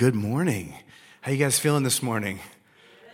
good morning. How you guys feeling this morning?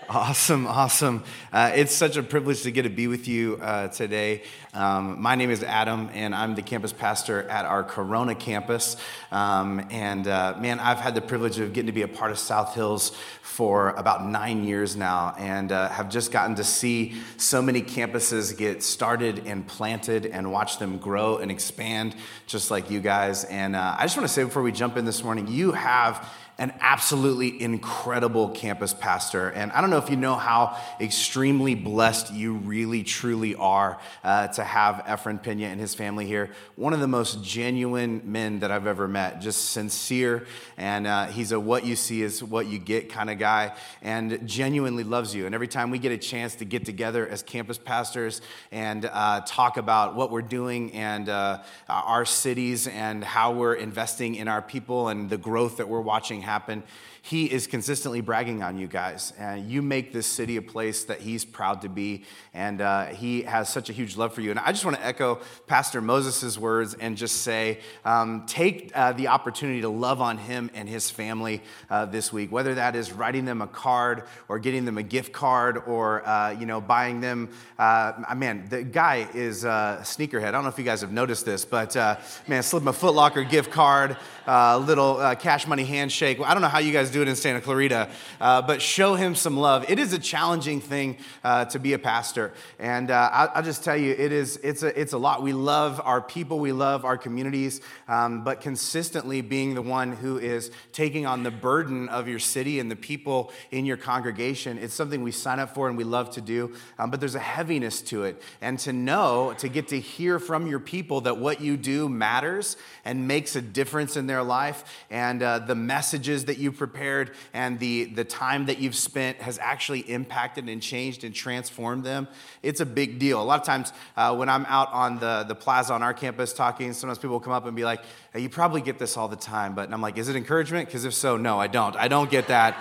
Awesome, awesome. Uh, it's such a privilege to get to be with you uh, today. Um, my name is Adam, and I'm the campus pastor at our Corona campus. Um, and uh, man, I've had the privilege of getting to be a part of South Hills for about nine years now, and uh, have just gotten to see so many campuses get started and planted and watch them grow and expand, just like you guys. And uh, I just want to say before we jump in this morning, you have an absolutely incredible campus pastor. And I don't know if you know how extremely blessed you really, truly are uh, to have Efren Pena and his family here. One of the most genuine men that I've ever met, just sincere. And uh, he's a what you see is what you get kind of guy, and genuinely loves you. And every time we get a chance to get together as campus pastors and uh, talk about what we're doing and uh, our cities and how we're investing in our people and the growth that we're watching happen he is consistently bragging on you guys. And you make this city a place that he's proud to be. And uh, he has such a huge love for you. And I just want to echo Pastor Moses' words and just say um, take uh, the opportunity to love on him and his family uh, this week, whether that is writing them a card or getting them a gift card or, uh, you know, buying them. Uh, man, the guy is a sneakerhead. I don't know if you guys have noticed this, but uh, man, slip him a Footlocker gift card, a little cash money handshake. I don't know how you guys do it in Santa Clarita, uh, but show him some love. It is a challenging thing uh, to be a pastor, and uh, I'll, I'll, just tell you, it is it's a it's a lot. We love our people, we love our communities, um, but consistently being the one who is taking on the burden of your city and the people in your congregation, it's something we sign up for and we love to do. Um, but there's a heaviness to it, and to know to get to hear from your people that what you do matters and makes a difference in their life, and uh, the messages that you prepared and the, the time that you've spent has actually impacted and changed and transformed them, it's a big deal. A lot of times uh, when I'm out on the, the plaza on our campus talking, sometimes people come up and be like, hey, you probably get this all the time. But I'm like, is it encouragement? Because if so, no, I don't. I don't get that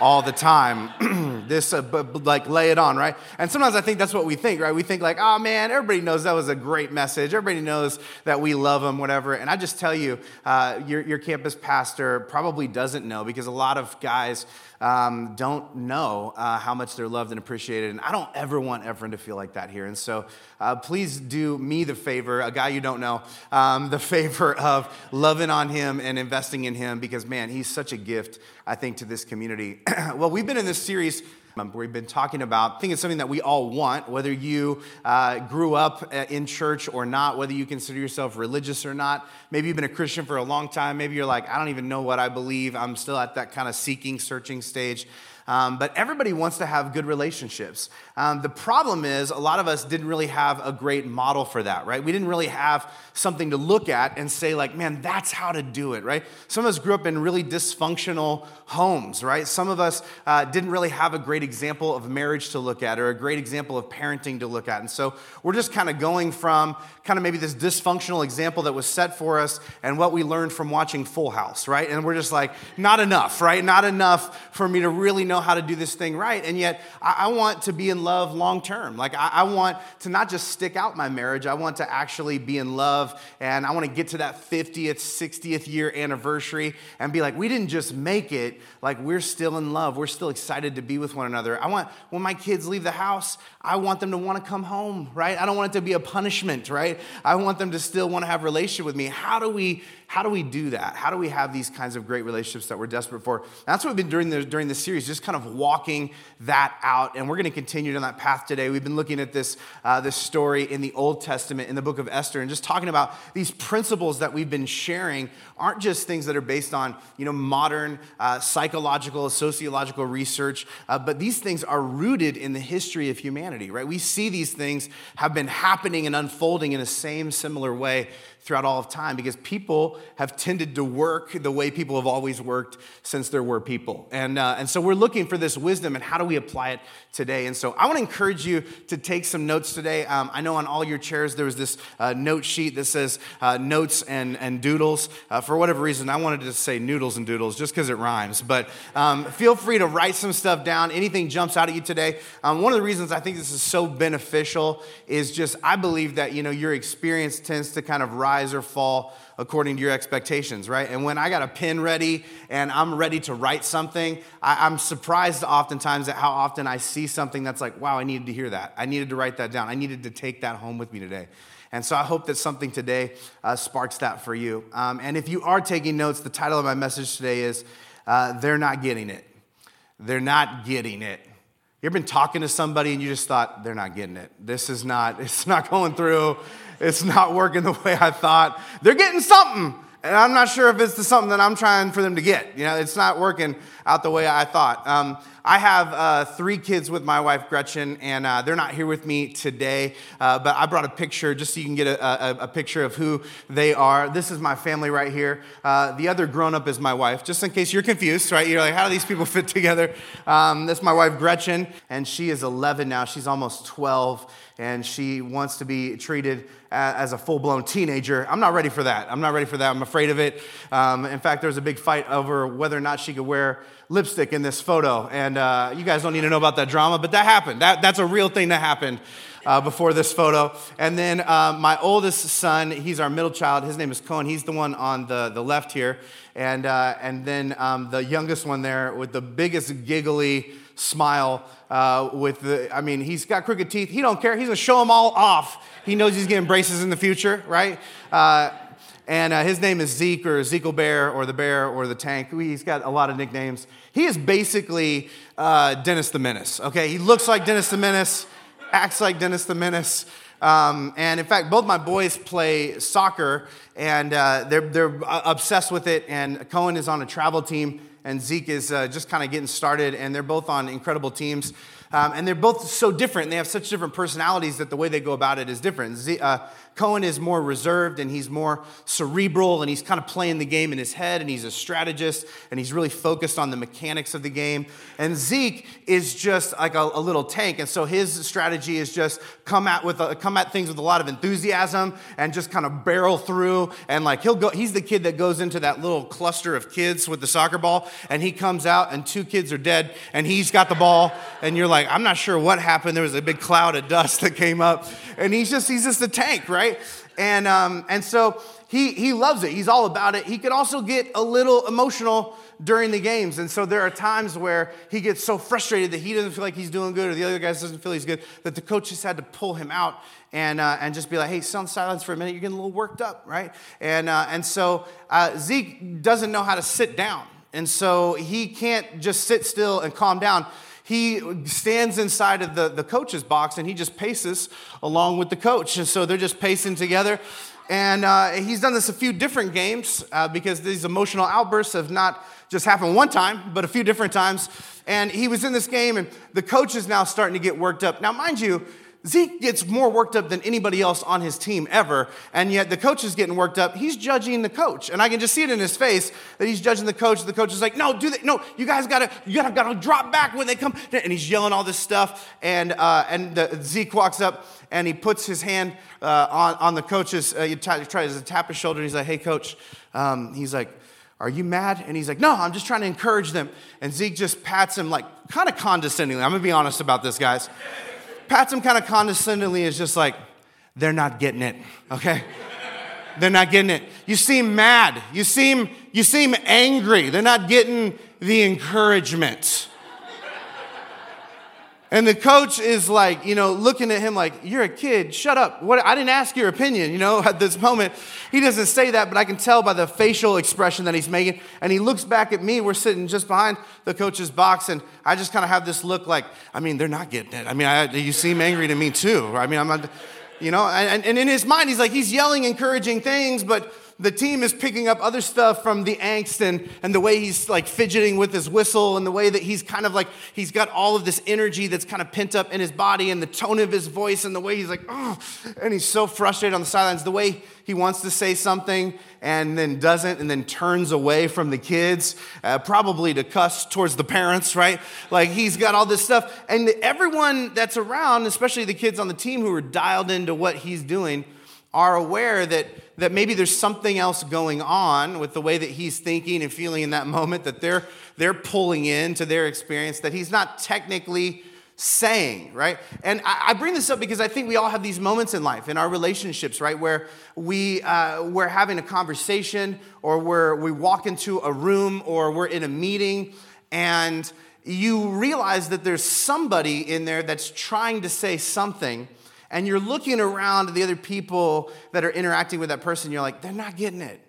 all the time. this, uh, like, lay it on, right? And sometimes I think that's what we think, right? We think, like, oh man, everybody knows that was a great message. Everybody knows that we love them, whatever. And I just tell you, uh, your, your campus pastor probably doesn't know because a lot of guys um, don't know uh, how much they're loved and appreciated. And I don't ever want Efren to feel like that here. And so uh, please do me the favor, a guy you don't know, um, the favor of loving on him and investing in him because, man, he's such a gift, I think, to this community. well, we've been in this series We've been talking about, I think it's something that we all want, whether you uh, grew up uh, in church or not, whether you consider yourself religious or not. Maybe you've been a Christian for a long time. Maybe you're like, I don't even know what I believe. I'm still at that kind of seeking, searching stage. Um, but everybody wants to have good relationships. Um, the problem is, a lot of us didn't really have a great model for that, right? We didn't really have something to look at and say, like, man, that's how to do it, right? Some of us grew up in really dysfunctional homes, right? Some of us uh, didn't really have a great example of marriage to look at or a great example of parenting to look at. And so we're just kind of going from kind of maybe this dysfunctional example that was set for us and what we learned from watching Full House, right? And we're just like, not enough, right? Not enough for me to really know how to do this thing right. And yet, I, I want to be in love long term. Like, I, I, want to not just stick out my marriage, I want to actually be in love. And I want to get to that 50th, 60th year anniversary and be like, we didn't just make it, like, we're still in love. We're still excited to be with one another. I want, when my kids leave the house, I want them to want to come home, right? I don't want it to be a punishment, right? I want them to still want to have relationship with me. How do we how do we do that? How do we have these kinds of great relationships that we're desperate for? That's what we've been doing the, during this series, just kind of walking that out. And we're going to continue down that path today. We've been looking at this, uh, this story in the Old Testament, in the book of Esther, and just talking about these principles that we've been sharing aren't just things that are based on you know, modern uh, psychological, sociological research, uh, but these things are rooted in the history of humanity, right? We see these things have been happening and unfolding in the same similar way throughout all of time because people have tended to work the way people have always worked since there were people. And, uh, and so we're looking for this wisdom and how do we apply it today? And so I want to encourage you to take some notes today. Um, I know on all your chairs there was this uh, note sheet that says uh, notes and, and doodles. Uh, for whatever reason, I wanted to say noodles and doodles just because it rhymes. But um, feel free to write some stuff down. Anything jumps out at you today. Um, one of the reasons I think this is so beneficial is just I believe that you know your experience tends to kind of rise rise or fall according to your expectations, right? And when I got a pen ready and I'm ready to write something, I, am surprised oftentimes at how often I see something that's like, wow, I needed to hear that. I needed to write that down. I needed to take that home with me today. And so I hope that something today uh, sparks that for you. Um, and if you are taking notes, the title of my message today is uh, They're Not Getting It. They're Not Getting It. You ever been talking to somebody and you just thought, they're not getting it. This is not, it's not going through. It's not working the way I thought. They're getting something. And I'm not sure if it's the something that I'm trying for them to get. You know, it's not working out the way I thought. Um, I have uh, three kids with my wife, Gretchen, and uh, they're not here with me today, uh, but I brought a picture just so you can get a, a, a, picture of who they are. This is my family right here. Uh, the other grown up is my wife, just in case you're confused, right? You're like, how do these people fit together? Um, this is my wife, Gretchen, and she is 11 now. She's almost 12 and she wants to be treated as a full blown teenager. I'm not ready for that. I'm not ready for that. I'm afraid of it. Um, in fact, there was a big fight over whether or not she could wear lipstick in this photo. And uh, you guys don't need to know about that drama, but that happened. That, that's a real thing that happened. Uh, before this photo. And then uh, my oldest son, he's our middle child. His name is Cohen. He's the one on the, the left here. And, uh, and then um, the youngest one there with the biggest giggly smile uh, with the, I mean, he's got crooked teeth. He don't care. He's going to show them all off. He knows he's getting braces in the future, right? Uh, and uh, his name is Zeke or Ezekiel Bear or the Bear or the Tank. He's got a lot of nicknames. He is basically uh, Dennis the Menace, okay? He looks like Dennis the Menace, acts like Dennis the Menace. Um, and in fact, both my boys play soccer and uh, they're, they're obsessed with it. And Cohen is on a travel team and Zeke is uh, just kind of getting started, and they're both on incredible teams. Um, and they're both so different. They have such different personalities that the way they go about it is different. Z- uh, Cohen is more reserved and he's more cerebral and he's kind of playing the game in his head and he's a strategist and he's really focused on the mechanics of the game. And Zeke is just like a, a little tank. And so his strategy is just come at, with a, come at things with a lot of enthusiasm and just kind of barrel through. And like he'll go, he's the kid that goes into that little cluster of kids with the soccer ball and he comes out and two kids are dead and he's got the ball and you're like, I'm not sure what happened. There was a big cloud of dust that came up and he's just, he's just a tank, right? Right? And, um, and so he, he loves it. He's all about it. He can also get a little emotional during the games. And so there are times where he gets so frustrated that he doesn't feel like he's doing good or the other guys doesn't feel he's good that the coach just had to pull him out and, uh, and just be like, hey, sit silence for a minute. You're getting a little worked up, right? And, uh, and so uh, Zeke doesn't know how to sit down. And so he can't just sit still and calm down he stands inside of the, the coach's box and he just paces along with the coach. And so they're just pacing together. And uh, he's done this a few different games uh, because these emotional outbursts have not just happened one time, but a few different times. And he was in this game, and the coach is now starting to get worked up. Now, mind you, Zeke gets more worked up than anybody else on his team ever, and yet the coach is getting worked up. He's judging the coach, and I can just see it in his face that he's judging the coach. The coach is like, "No, do that. No, you guys gotta, you gotta, gotta drop back when they come." And he's yelling all this stuff, and uh, and the, Zeke walks up and he puts his hand uh, on on the coach's. Uh, he, t- he tries to tap his shoulder, and he's like, "Hey, coach." Um, he's like, "Are you mad?" And he's like, "No, I'm just trying to encourage them." And Zeke just pats him like kind of condescendingly. I'm gonna be honest about this, guys pats him kind of condescendingly, is just like, they're not getting it, okay? they're not getting it. You seem mad. You seem, you seem angry. They're not getting the encouragement. And the coach is like, you know, looking at him like, you're a kid, shut up. What, I didn't ask your opinion, you know, at this moment. He doesn't say that, but I can tell by the facial expression that he's making. And he looks back at me. We're sitting just behind the coach's box. And I just kind of have this look like, I mean, they're not getting it. I mean, I, you seem angry to me too. I mean, I'm not, you know, and, and in his mind, he's like, he's yelling encouraging things, but the team is picking up other stuff from the angst and, and the way he's like fidgeting with his whistle and the way that he's kind of like, he's got all of this energy that's kind of pent up in his body and the tone of his voice and the way he's like, oh, and he's so frustrated on the sidelines, the way he wants to say something and then doesn't and then turns away from the kids, uh, probably to cuss towards the parents, right? Like he's got all this stuff. And everyone that's around, especially the kids on the team who are dialed into what he's doing, are aware that, that maybe there's something else going on with the way that he's thinking and feeling in that moment that they're, they're pulling into their experience, that he's not technically saying, right? And I, bring this up because I think we all have these moments in life, in our relationships, right, where we, uh, we're having a conversation or where we walk into a room or we're in a meeting and you realize that there's somebody in there that's trying to say something and you're looking around at the other people that are interacting with that person, you're like, they're not getting it.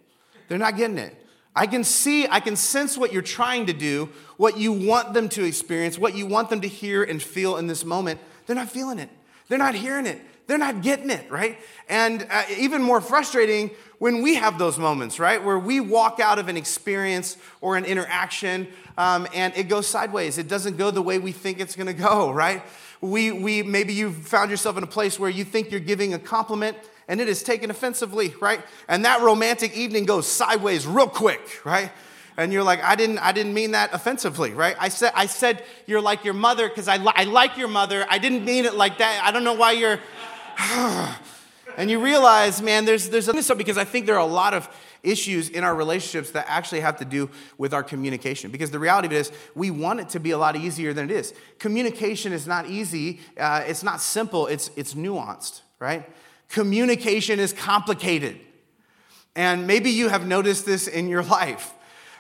They're not getting it. I can see, I can sense what you're trying to do, what you want them to experience, what you want them to hear and feel in this moment. They're not feeling it. They're not hearing it. They're not getting it, right? And uh, even more frustrating when we have those moments, right? Where we walk out of an experience or an interaction um, and it goes sideways. It doesn't go the way we think it's gonna go, right? We, we, maybe you've found yourself in a place where you think you're giving a compliment and it is taken offensively, right? And that romantic evening goes sideways real quick, right? And you're like, I didn't, I didn't mean that offensively, right? I said, I said you're like your mother because I, li- I like your mother. I didn't mean it like that. I don't know why you're. and you realize, man, there's there's a because I think there are a lot of issues in our relationships that actually have to do with our communication. Because the reality of it is, we want it to be a lot easier than it is. Communication is not easy. Uh, it's not simple. It's it's nuanced, right? communication is complicated. And maybe you have noticed this in your life.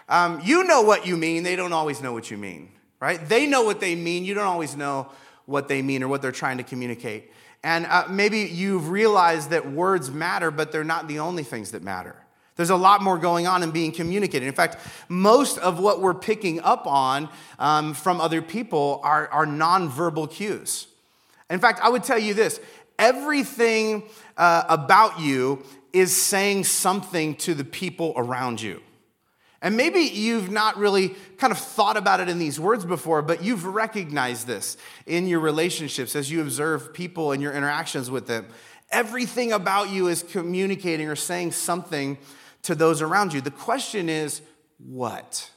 Um, you know what you mean, they don't always know what you mean, right? They know what they mean, you don't always know what they mean or what they're trying to communicate. And uh, maybe you've realized that words matter, but they're not the only things that matter. There's a lot more going on and being communicated. In fact, most of what we're picking up on um, from other people are, are nonverbal cues. In fact, I would tell you this everything uh, about you is saying something to the people around you. And maybe you've not really kind of thought about it in these words before, but you've recognized this in your relationships as you observe people and your interactions with them. Everything about you is communicating or saying something to those around you. The question is, what?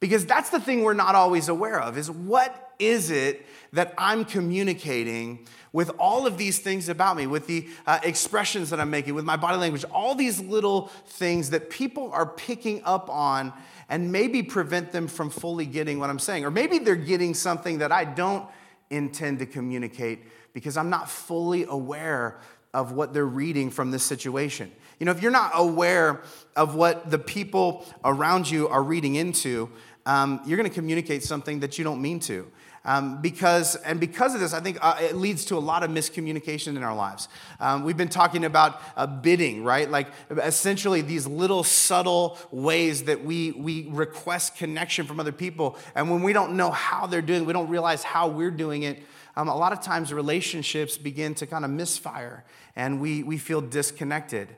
Because that's the thing we're not always aware of is what is it that I'm communicating with all of these things about me, with the uh, expressions that I'm making, with my body language, all these little things that people are picking up on and maybe prevent them from fully getting what I'm saying. Or maybe they're getting something that I don't intend to communicate because I'm not fully aware of what they're reading from this situation. You know, if you're not aware of what the people around you are reading into, um, you're going to communicate something that you don't mean to. Um, because, and because of this, I think uh, it leads to a lot of miscommunication in our lives. Um, we've been talking about uh, bidding, right? Like essentially these little subtle ways that we, we request connection from other people. And when we don't know how they're doing, we don't realize how we're doing it. Um, a lot of times relationships begin to kind of misfire and we, we feel disconnected.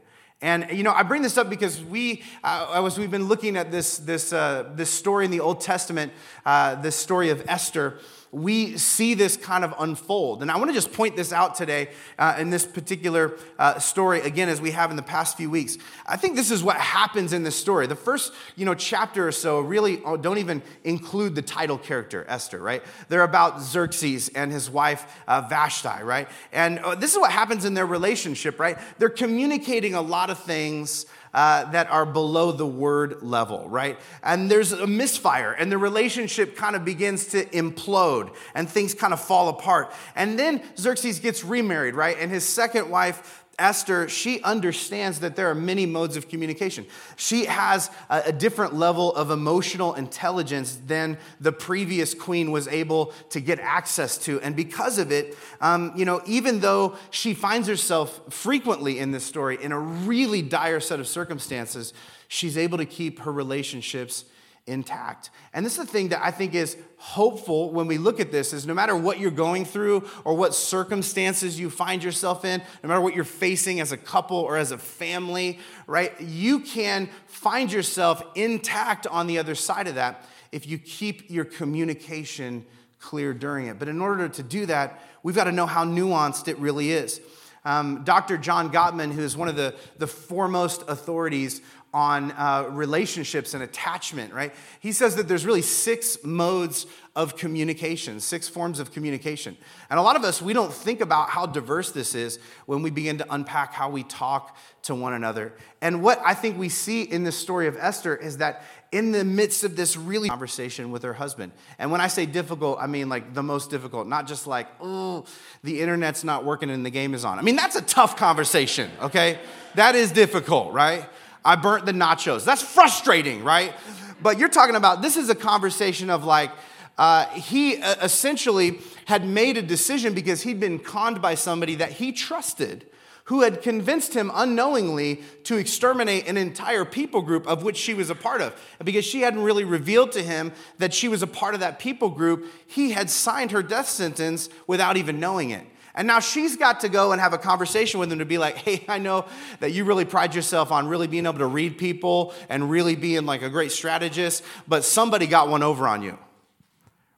And you know, I bring this up because we, uh, as we've been looking at this this uh, this story in the Old Testament, uh, this story of Esther, we see this kind of unfold. And I want to just point this out today uh, in this particular uh, story, again, as we have in the past few weeks. I think this is what happens in this story. The first, you know, chapter or so really oh, don't even include the title character, Esther, right? They're about Xerxes and his wife, uh, Vashti, right? And uh, this is what happens in their relationship, right? They're communicating a lot of things uh, that are below the word level, right? And there's a misfire, and the relationship kind of begins to implode, and things kind of fall apart. And then Xerxes gets remarried, right? And his second wife, Esther, she understands that there are many modes of communication. She has a, different level of emotional intelligence than the previous queen was able to get access to. And because of it, um, you know, even though she finds herself frequently in this story in a really dire set of circumstances, she's able to keep her relationships intact. And this is the thing that I think is hopeful when we look at this is no matter what you're going through or what circumstances you find yourself in, no matter what you're facing as a couple or as a family, right? You can find yourself intact on the other side of that if you keep your communication clear during it. But in order to do that, we've got to know how nuanced it really is. Um, Dr. John Gottman, who is one of the, the foremost authorities on uh, relationships and attachment, right? He says that there's really six modes of communication, six forms of communication. And a lot of us, we don't think about how diverse this is when we begin to unpack how we talk to one another. And what I think we see in this story of Esther is that in the midst of this really conversation with her husband. And when I say difficult, I mean like the most difficult, not just like, oh, the internet's not working and the game is on. I mean, that's a tough conversation, okay? That is difficult, right? I burnt the nachos. That's frustrating, right? But you're talking about this is a conversation of like, uh, he uh, essentially had made a decision because he'd been conned by somebody that he trusted who had convinced him unknowingly to exterminate an entire people group of which she was a part of. Because she hadn't really revealed to him that she was a part of that people group, he had signed her death sentence without even knowing it. And now she's got to go and have a conversation with him to be like, hey, I know that you really pride yourself on really being able to read people and really being like a great strategist, but somebody got one over on you.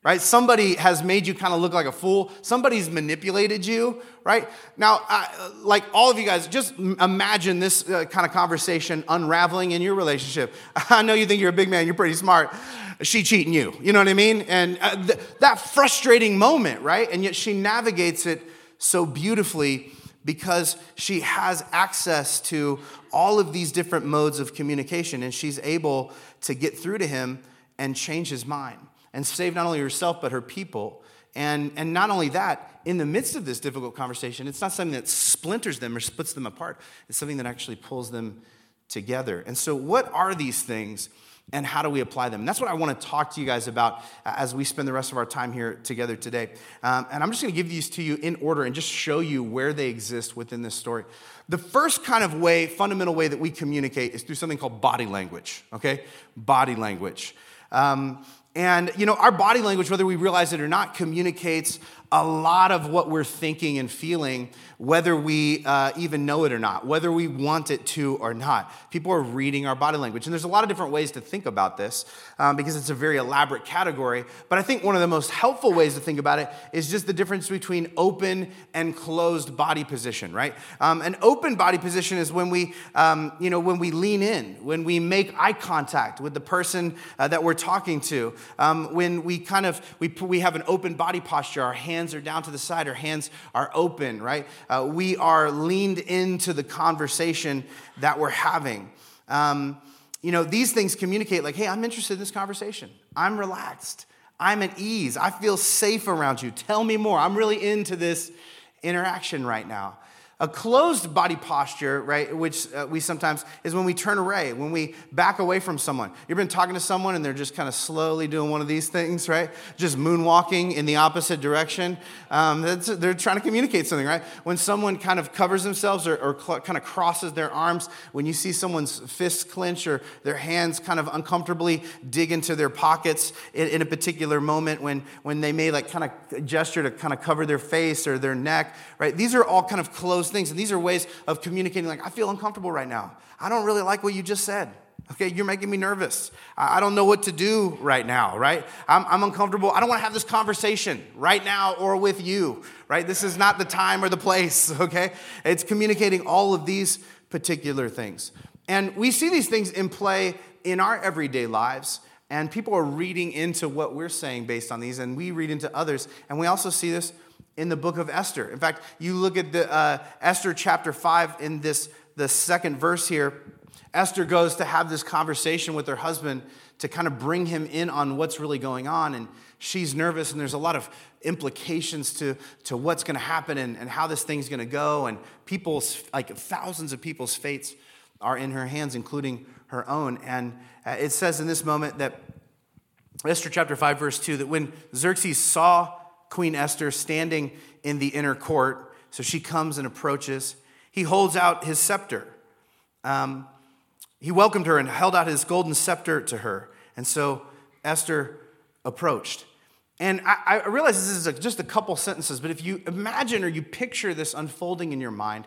Right? Somebody has made you kind of look like a fool. Somebody's manipulated you, right? Now, I, like all of you guys, just imagine this uh, kind of conversation unraveling in your relationship. I know you think you're a big man, you're pretty smart. She cheating you, you know what I mean? And uh, th- that frustrating moment, right? And yet she navigates it so beautifully because she has access to all of these different modes of communication and she's able to get through to him and change his mind and save not only herself but her people. And, and not only that, in the midst of this difficult conversation, it's not something that splinters them or splits them apart. It's something that actually pulls them together. And so, what are these things? And how do we apply them? And that's what I want to talk to you guys about as we spend the rest of our time here together today. Um, and I'm just going to give these to you in order and just show you where they exist within this story. The first kind of way, fundamental way that we communicate is through something called body language, okay? Body language. Um, and, you know, our body language, whether we realize it or not, communicates a lot of what we're thinking and feeling, whether we uh, even know it or not, whether we want it to or not. People are reading our body language. And there's a lot of different ways to think about this um, because it's a very elaborate category. But I think one of the most helpful ways to think about it is just the difference between open and closed body position, right? Um, an open body position is when we, um, you know, when we lean in, when we make eye contact with the person uh, that we're talking to, um, when we kind of, we, we have an open body posture, our hands are down to the side, our hands are open, right? Uh, we are leaned into the conversation that we're having. Um, you know, these things communicate like, hey, I'm interested in this conversation. I'm relaxed. I'm at ease. I feel safe around you. Tell me more. I'm really into this interaction right now. A closed body posture, right, which uh, we sometimes is when we turn away, when we back away from someone. You've been talking to someone and they're just kind of slowly doing one of these things, right? Just moonwalking in the opposite direction. Um, they're trying to communicate something, right? When someone kind of covers themselves or, or cl- kind of crosses their arms, when you see someone's fists clench or their hands kind of uncomfortably dig into their pockets in, in a particular moment, when, when they may like kind of gesture to kind of cover their face or their neck, right? These are all kind of closed those things. And these are ways of communicating, like, I feel uncomfortable right now. I don't really like what you just said. Okay, you're making me nervous. I don't know what to do right now, right? I'm, I'm, uncomfortable. I don't want to have this conversation right now or with you, right? This is not the time or the place, okay? It's communicating all of these particular things. And we see these things in play in our everyday lives, and people are reading into what we're saying based on these, and we read into others. And we also see this in the book of Esther. In fact, you look at the uh, Esther chapter 5 in this the second verse here. Esther goes to have this conversation with her husband to kind of bring him in on what's really going on. And she's nervous, and there's a lot of implications to, to what's going to happen and, and how this thing's going to go. And people's, like thousands of people's fates are in her hands, including her own. And uh, it says in this moment that Esther chapter 5, verse 2, that when Xerxes saw Queen Esther standing in the inner court. So she comes and approaches. He holds out his scepter. Um, he welcomed her and held out his golden scepter to her. And so Esther approached. And I, I realize this is a, just a couple sentences, but if you imagine or you picture this unfolding in your mind,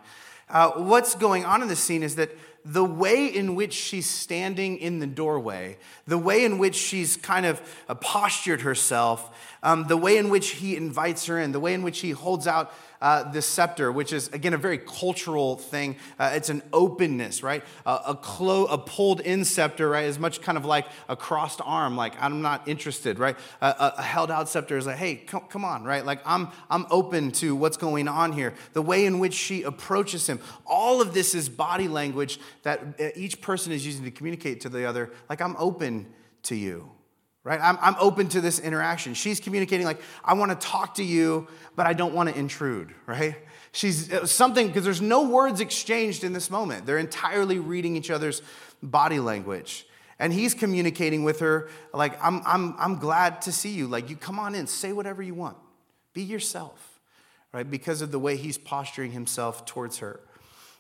uh, what's going on in this scene is that the way in which she's standing in the doorway, the way in which she's kind of postured herself, um, the way in which he invites her in, the way in which he holds out uh, the scepter, which is, again, a very cultural thing. Uh, it's an openness, right? Uh, a, clo- a pulled in scepter, right, is much kind of like a crossed arm, like, I'm not interested, right? a, a, held out scepter is like, hey, come, come on, right? Like, I'm, I'm open to what's going on here. The way in which she approaches him, all of this is body language that uh, each person is using to communicate to the other, like, I'm open to you right? I'm, I'm open to this interaction. She's communicating, like, I want to talk to you, but I don't want to intrude, right? She's uh, something, because there's no words exchanged in this moment. They're entirely reading each other's body language. And he's communicating with her, like, I'm, I'm, I'm glad to see you. Like, you come on in, say whatever you want, be yourself, right? Because of the way he's posturing himself towards her.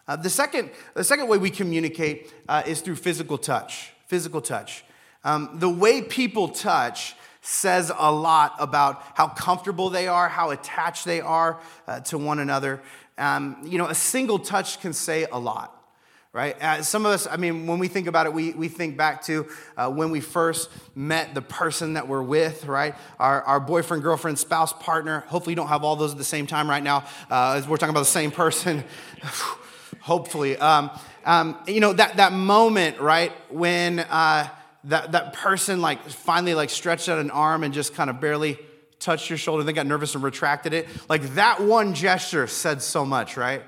Uh, the, second, the second way we communicate uh, is through physical touch. Physical touch. Um, the way people touch says a lot about how comfortable they are, how attached they are uh, to one another. Um, you know, a single touch can say a lot right? Uh, some of us, I mean, when we think about it, we, we think back to uh, when we first met the person that we're with, right? Our, our boyfriend, girlfriend, spouse, partner. Hopefully, you don't have all those at the same time right now. Uh, we're talking about the same person, hopefully. Um, um, you know, that, that moment, right, when uh, that, that person like finally like stretched out an arm and just kind of barely touched your shoulder, then got nervous and retracted it. Like that one gesture said so much, right?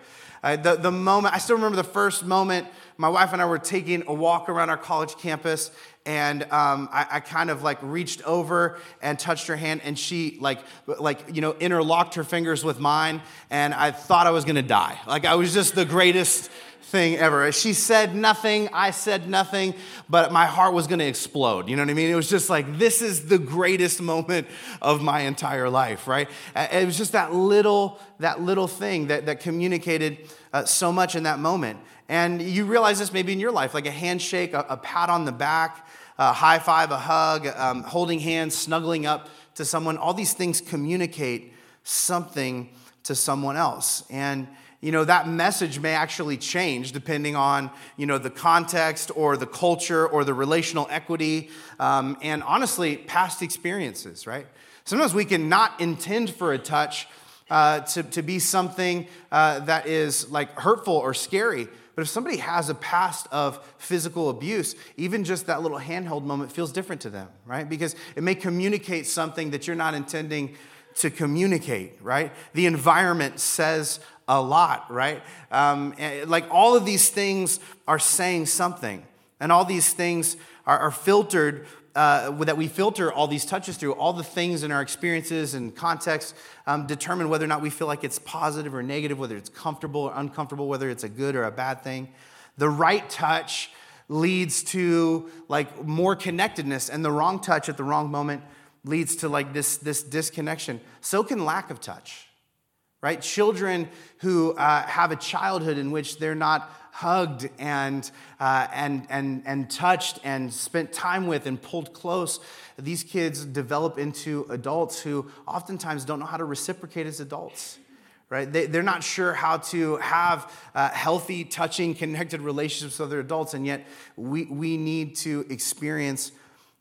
Uh, the, the moment, I still remember the first moment my wife and I were taking a walk around our college campus, and um, I, I, kind of like reached over and touched her hand, and she like like you know interlocked her fingers with mine, and I thought I was gonna die. Like I was just the greatest thing ever. She said nothing, I said nothing, but my heart was gonna explode. You know what I mean? It was just like, this is the greatest moment of my entire life, right? It was just that little, that little thing that, that communicated uh, so much in that moment. And you realize this maybe in your life, like a handshake, a, a pat on the back, a high five, a hug, um, holding hands, snuggling up to someone. All these things communicate something to someone else. And you know that message may actually change depending on you know the context or the culture or the relational equity um, and honestly past experiences right sometimes we can not intend for a touch uh, to, to be something uh, that is like hurtful or scary but if somebody has a past of physical abuse, even just that little handheld moment feels different to them, right? Because it may communicate something that you're not intending to communicate, right? The environment says a lot, right? Um, eh, like all of these things are saying something, and all these things are, are filtered. Uh, that we filter all these touches through, all the things in our experiences and context um, determine whether or not we feel like it's positive or negative, whether it's comfortable or uncomfortable, whether it's a good or a bad thing. The right touch leads to like more connectedness, and the wrong touch at the wrong moment leads to like this, this disconnection. So can lack of touch right? Children who uh, have a childhood in which they're not hugged and, uh, and, and, and touched and spent time with and pulled close, these kids develop into adults who oftentimes don't know how to reciprocate as adults. Right? They, they're not sure how to have uh, healthy, touching, connected relationships with other adults, and yet we, we need to experience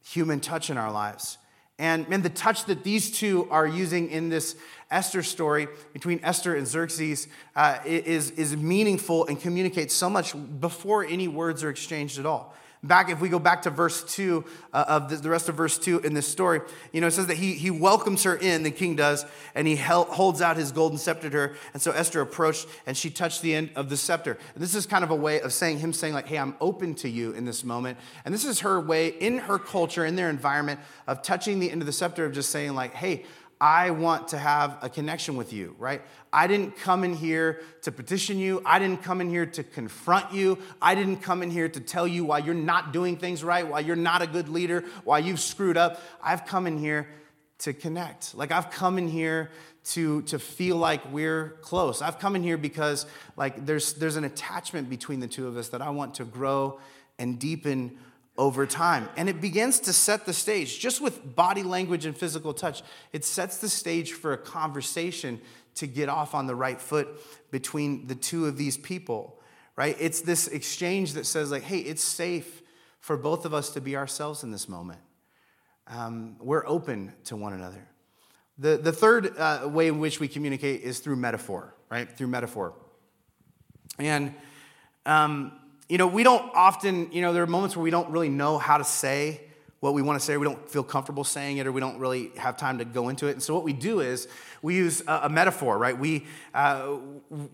human touch in our lives. And, and the touch that these two are using in this Esther story between Esther and Xerxes uh, is, is meaningful and communicates so much before any words are exchanged at all. Back, if we go back to verse 2 uh, of the, the, rest of verse 2 in this story, you know, it says that he, he welcomes her in, the king does, and he held, holds out his golden scepter to her. And so Esther approached and she touched the end of the scepter. And this is kind of a way of saying, him saying, like, hey, I'm open to you in this moment. And this is her way in her culture, in their environment, of touching the end of the scepter, of just saying, like, hey, I want to have a connection with you, right? I didn't come in here to petition you. I didn't come in here to confront you. I didn't come in here to tell you why you're not doing things right, why you're not a good leader, why you've screwed up. I've come in here to connect. Like I've come in here to, to feel like we're close. I've come in here because like there's there's an attachment between the two of us that I want to grow and deepen over time. And it begins to set the stage, just with body language and physical touch, it sets the stage for a conversation to get off on the right foot between the two of these people, right? It's this exchange that says, like, hey, it's safe for both of us to be ourselves in this moment. Um, we're open to one another. The, the third uh, way in which we communicate is through metaphor, right? Through metaphor. And, um, you know, we don't often, you know, there are moments where we don't really know how to say what we want to say, we don't feel comfortable saying it, or we don't really have time to go into it. And so, what we do is we use a, a metaphor, right? We, uh,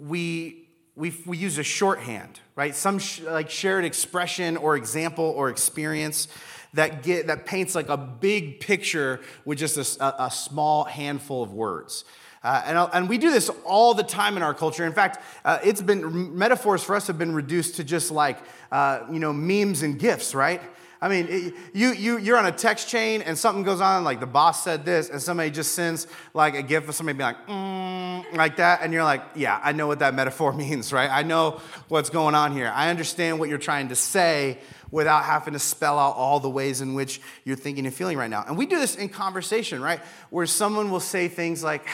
we, we, we use a shorthand, right? Some sh- like shared expression or example or experience that, get, that paints like a big picture with just a, a small handful of words. Uh, and, and, we do this all the time in our culture. In fact, uh, it's been metaphors for us have been reduced to just like uh, you know memes and gifs, right? I mean, you, you, you're on a text chain and something goes on, like the boss said this, and somebody just sends like a gift of somebody being like, mm, like that, and you're like, yeah, I know what that metaphor means, right? I know what's going on here. I understand what you're trying to say without having to spell out all the ways in which you're thinking and feeling right now. And we do this in conversation, right? Where someone will say things like,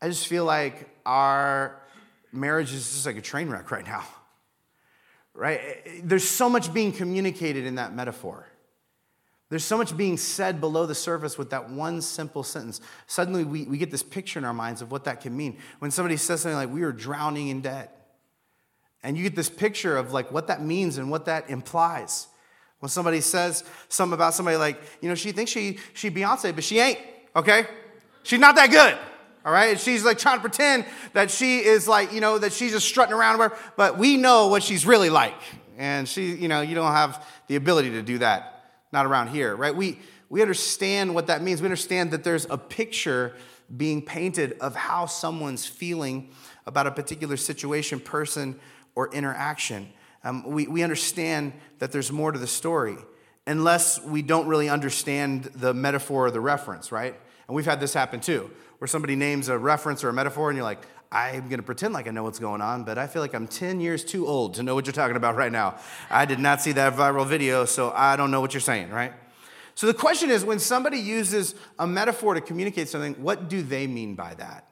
I just feel like our marriage is just like a train wreck right now right? There's so much being communicated in that metaphor. There's so much being said below the surface with that one simple sentence. Suddenly, we, we get this picture in our minds of what that can mean. When somebody says something like, We are drowning in debt, and you get this picture of like what that means and what that implies. When somebody says something about somebody like, you know, she thinks she, she Beyonce, but she ain't, okay? She's not that good all right? And she's like trying to pretend that she is like, you know, that she's just strutting around, but we know what she's really like. And she, you know, you don't have the ability to do that, not around here, right? We, we understand what that means. We understand that there's a picture being painted of how someone's feeling about a particular situation, person, or interaction. Um, we, we understand that there's more to the story, unless we don't really understand the metaphor or the reference, right? And we've had this happen too where somebody names a reference or a metaphor and you're like, I'm going to pretend like I know what's going on, but I feel like I'm 10 years too old to know what you're talking about right now. I did not see that viral video, so I don't know what you're saying, right? So the question is when somebody uses a metaphor to communicate something, what do they mean by that?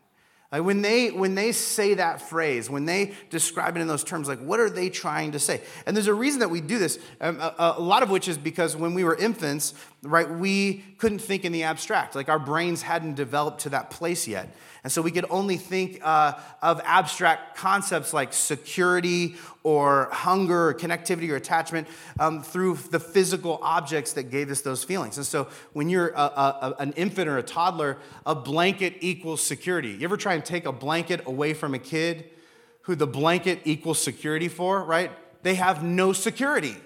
Like when they when they say that phrase, when they describe it in those terms, like what are they trying to say? And there's a reason that we do this. Um, a, a, lot of which is because when we were infants, right, we couldn't think in the abstract. Like our brains hadn't developed to that place yet. And so we could only think uh, of abstract concepts like security or hunger or connectivity or attachment um, through the physical objects that gave us those feelings. And so when you're a, a, an infant or a toddler, a blanket equals security. You ever try and take a blanket away from a kid who the blanket equals security for, right? They have no security.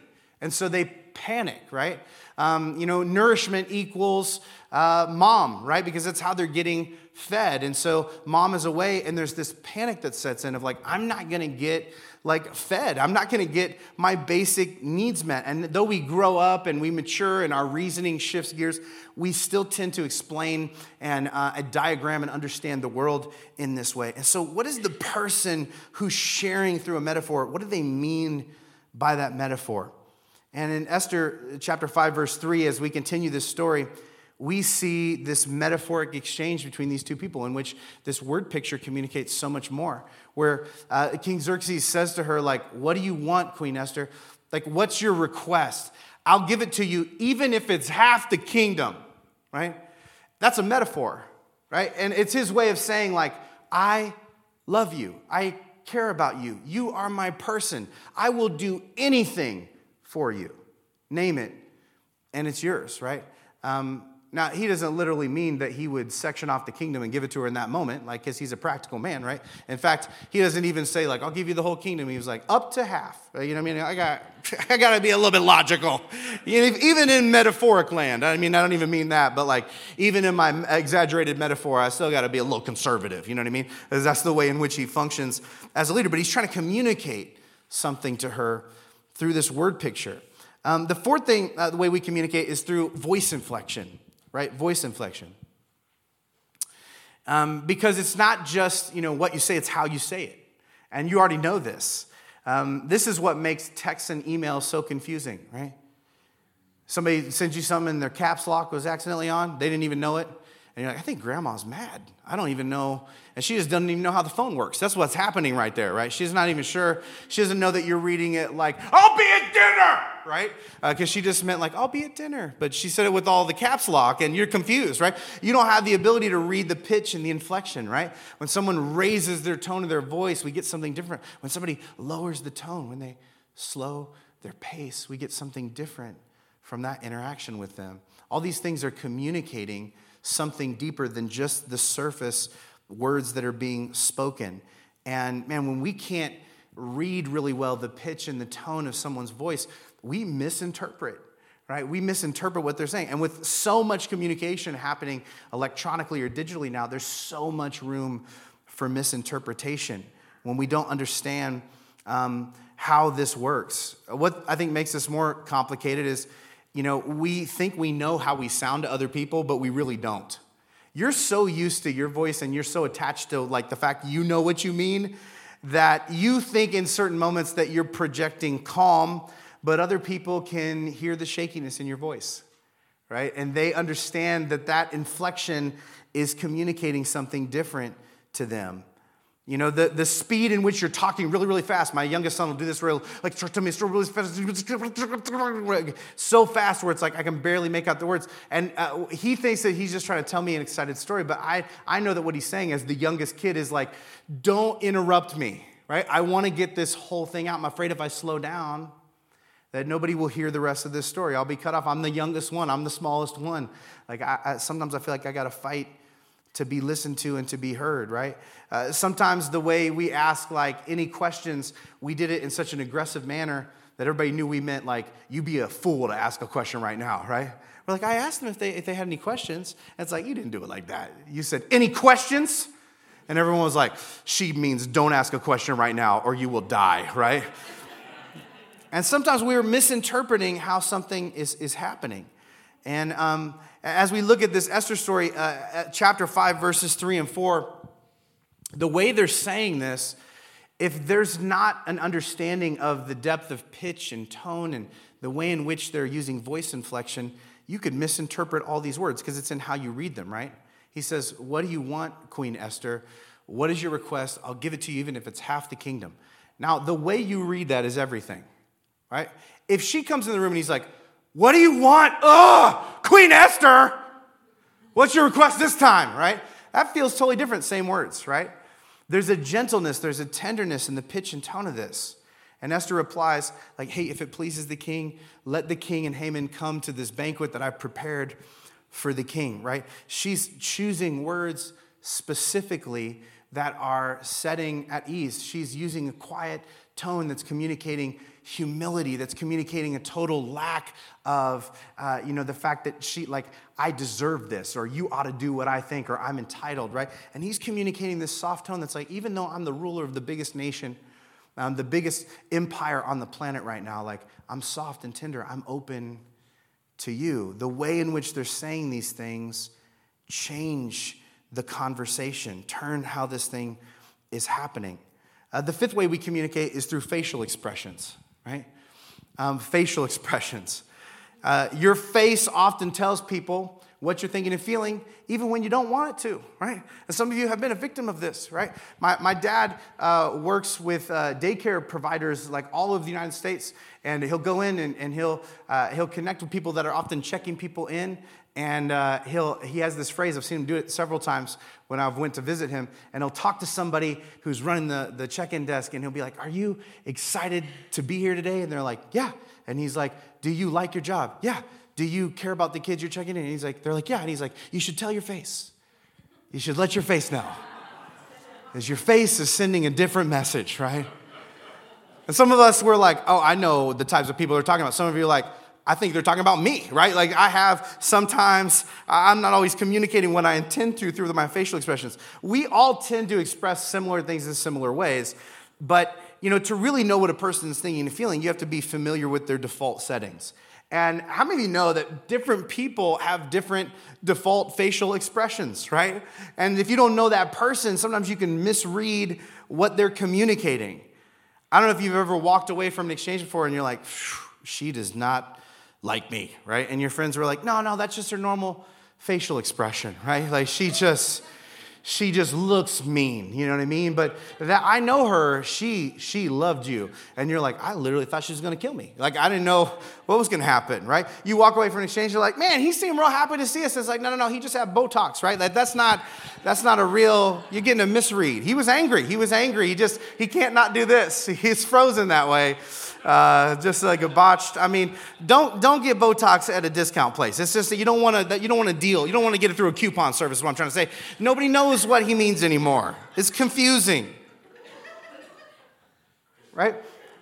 And so they panic, right? Um, you know, nourishment equals uh, mom, right? Because that's how they're getting fed. And so mom is away, and there's this panic that sets in of like, I'm not gonna get like fed. I'm not gonna get my basic needs met. And though we grow up and we mature and our reasoning shifts gears, we still tend to explain and uh, a diagram and understand the world in this way. And so, what is the person who's sharing through a metaphor? What do they mean by that metaphor? And in Esther chapter 5, verse 3, as we continue this story, we see this metaphoric exchange between these two people in which this word picture communicates so much more. Where uh, King Xerxes says to her, like, what do you want, Queen Esther? Like, what's your request? I'll give it to you, even if it's half the kingdom, right? That's a metaphor, right? And it's his way of saying, like, I love you. I care about you. You are my person. I will do anything for you. Name it, and it's yours, right? Um, now, he doesn't literally mean that he would section off the kingdom and give it to her in that moment, like, because he's a practical man, right? In fact, he doesn't even say, like, I'll give you the whole kingdom. He was like, up to half. Uh, you know what I mean? I got, I got to be a little bit logical. Even in metaphoric land, I mean, I don't even mean that, but like, even in my exaggerated metaphor, I still got to be a little conservative. You know what I mean? Because that's the way in which he functions as a leader. But he's trying to communicate something to her through this word picture. Um, the fourth thing, uh, the way we communicate is through voice inflection, right? Voice inflection. Um, because it's not just you know what you say; it's how you say it, and you already know this. Um, this is what makes text and email so confusing, right? Somebody sends you something and their caps lock was accidentally on; they didn't even know it, And you're like, I think grandma's mad. I don't even know. And she just doesn't even know how the phone works. That's what's happening right there, right? She's not even sure. She doesn't know that you're reading it like, I'll be at dinner, right? Because uh, she just meant like, I'll be at dinner. But she said it with all the caps lock and you're confused, right? You don't have the ability to read the pitch and the inflection, right? When someone raises their tone of their voice, we get something different. When somebody lowers the tone, when they slow their pace, we get something different from that interaction with them. All these things are communicating something deeper than just the surface words that are being spoken. And man, when we can't read really well the pitch and the tone of someone's voice, we misinterpret, right? We misinterpret what they're saying. And with so much communication happening electronically or digitally now, there's so much room for misinterpretation when we don't understand um, how this works. What I think makes this more complicated is you know, we think we know how we sound to other people, but we really don't. You're so used to your voice and you're so attached to like the fact you know what you mean that you think in certain moments that you're projecting calm, but other people can hear the shakiness in your voice, right? And they understand that that inflection is communicating something different to them. You know, the, the speed in which you're talking really, really fast. My youngest son will do this real, like, to me, really fast, so fast where it's like I can barely make out the words. And uh, he thinks that he's just trying to tell me an excited story, but I, I know that what he's saying as the youngest kid is like, don't interrupt me, right? I want to get this whole thing out. I'm afraid if I slow down, that nobody will hear the rest of this story. I'll be cut off. I'm the youngest one. I'm the smallest one. Like I, I sometimes I feel like I got to fight to be listened to and to be heard, right? Uh, sometimes the way we ask like any questions, we did it in such an aggressive manner that everybody knew we meant like, you'd be a fool to ask a question right now, right? We're like, I asked them if they, if they had any questions. And it's like, you didn't do it like that. You said, any questions? And everyone was like, she means don't ask a question right now or you will die, right? and sometimes we are misinterpreting how something is, is happening. And um, as we look at this Esther story, uh, chapter 5, verses 3 and 4, the way they're saying this, if there's not an understanding of the depth of pitch and tone and the way in which they're using voice inflection, you could misinterpret all these words because it's in how you read them, right? He says, What do you want, Queen Esther? What is your request? I'll give it to you, even if it's half the kingdom. Now, the way you read that is everything, right? If she comes in the room and he's like, what do you want? Oh, Queen Esther. What's your request this time, right? That feels totally different, same words, right? There's a gentleness, there's a tenderness in the pitch and tone of this. And Esther replies, like, hey, if it pleases the king, let the king and Haman come to this banquet that I've prepared for the king, right? She's choosing words specifically that are setting at ease. She's using a quiet tone that's communicating humility that's communicating a total lack of uh, you know the fact that she like i deserve this or you ought to do what i think or i'm entitled right? And he's communicating this soft tone that's like even though i'm the ruler of the biggest nation I'm the biggest empire on the planet right now like i'm soft and tender i'm open to you. The way in which they're saying these things change the conversation turn how this thing is happening uh, the fifth way we communicate is through facial expressions right? Um, facial expressions. Uh, your face often tells people what you're thinking and feeling, even when you don't want it to, right? And some of you have been a victim of this, right? My, my dad uh, works with uh, daycare providers like all over the United States, and he'll go in and, and he'll, uh, he'll connect with people that are often checking people in, and uh, he'll, he has this phrase, I've seen him do it several times when I've went to visit him, and he'll talk to somebody who's running the, the check-in desk, and he'll be like, are you excited to be here today? And they're like, yeah. And he's like, do you like your job? Yeah. Do you care about the kids you're checking in? And he's like, they're like, yeah. And he's like, you should tell your face. You should let your face know. Because your face is sending a different message, right? And some of us, we're like, oh, I know the types of people they're talking about. Some of you are like, I think they're talking about me, right? Like I have sometimes, I'm not always communicating what I intend to through my facial expressions. We all tend to express similar things in similar ways, but you know, to really know what a person is thinking and feeling, you have to be familiar with their default settings. And how many of you know that different people have different default facial expressions, right? And if you don't know that person, sometimes you can misread what they're communicating. I don't know if you've ever walked away from an exchange before and you're like, she does not like me, right? And your friends were like, no, no, that's just her normal facial expression, right? Like she just, she just looks mean you know what i mean? But that i know her she she loved you. And you're like i literally thought she was going to kill me. Like i didn't know what was going to happen right? You walk away from an exchange you're like man he seemed real happy to see us. It's like no no no he just had botox right? Like that's not that's not a real you're getting a misread. He was angry he was angry he just he can't not do this. He's frozen that way uh, just like a botched. I mean, don't don't get Botox at a discount place. It's just that you don't want to you don't want to deal. You don't want to get it through a coupon service. Is what I'm trying to say. Nobody knows what he means anymore. It's confusing, right?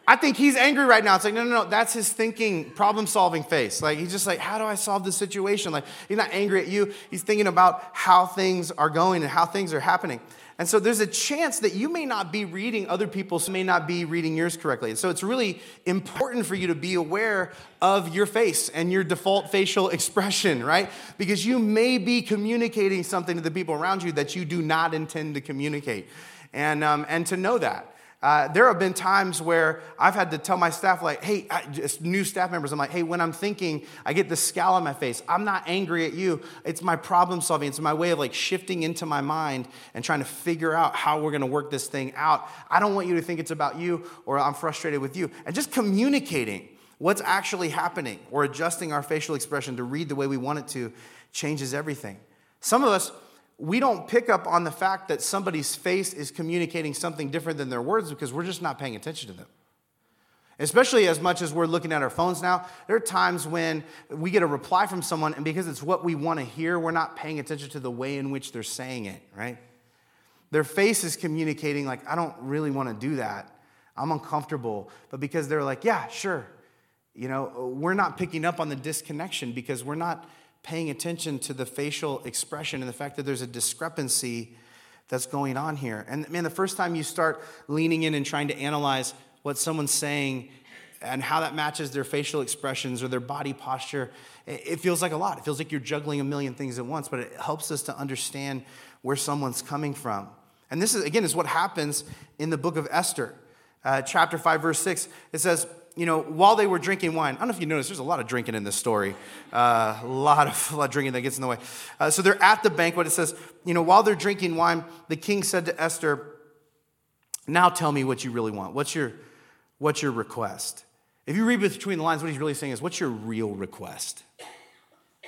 I think he's angry right now. It's like, no, no, no, that's his thinking, problem solving face. Like, he's just like, how do I solve this situation? Like, he's not angry at you. He's thinking about how things are going and how things are happening. And so there's a chance that you may not be reading other people's, may not be reading yours correctly. And so it's really important for you to be aware of your face and your default facial expression, right? Because you may be communicating something to the people around you that you do not intend to communicate. And, um, and to know that. Uh, there have been times where I've had to tell my staff, like, hey, I, just new staff members, I'm like, hey, when I'm thinking, I get this scowl on my face. I'm not angry at you. It's my problem solving. It's my way of like shifting into my mind and trying to figure out how we're going to work this thing out. I don't want you to think it's about you or I'm frustrated with you. And just communicating what's actually happening or adjusting our facial expression to read the way we want it to changes everything. Some of us, we don't pick up on the fact that somebody's face is communicating something different than their words because we're just not paying attention to them. Especially as much as we're looking at our phones now, there are times when we get a reply from someone, and because it's what we want to hear, we're not paying attention to the way in which they're saying it, right? Their face is communicating, like, I don't really want to do that. I'm uncomfortable. But because they're like, yeah, sure. You know, we're not picking up on the disconnection because we're not paying attention to the facial expression and the fact that there's a discrepancy that's going on here. And man, the first time you start leaning in and trying to analyze what someone's saying and how that matches their facial expressions or their body posture, it feels like a lot. It feels like you're juggling a million things at once, but it helps us to understand where someone's coming from. And this is, again, is what happens in the book of Esther, uh, chapter 5, verse 6. It says, you know, while they were drinking wine, I don't know if you noticed, there's a lot of drinking in this story. Uh, a, lot of, a lot of drinking that gets in the way. Uh, so they're at the banquet. It says, you know, while they're drinking wine, the king said to Esther, Now tell me what you really want. What's your, what's your request? If you read between the lines, what he's really saying is, What's your real request?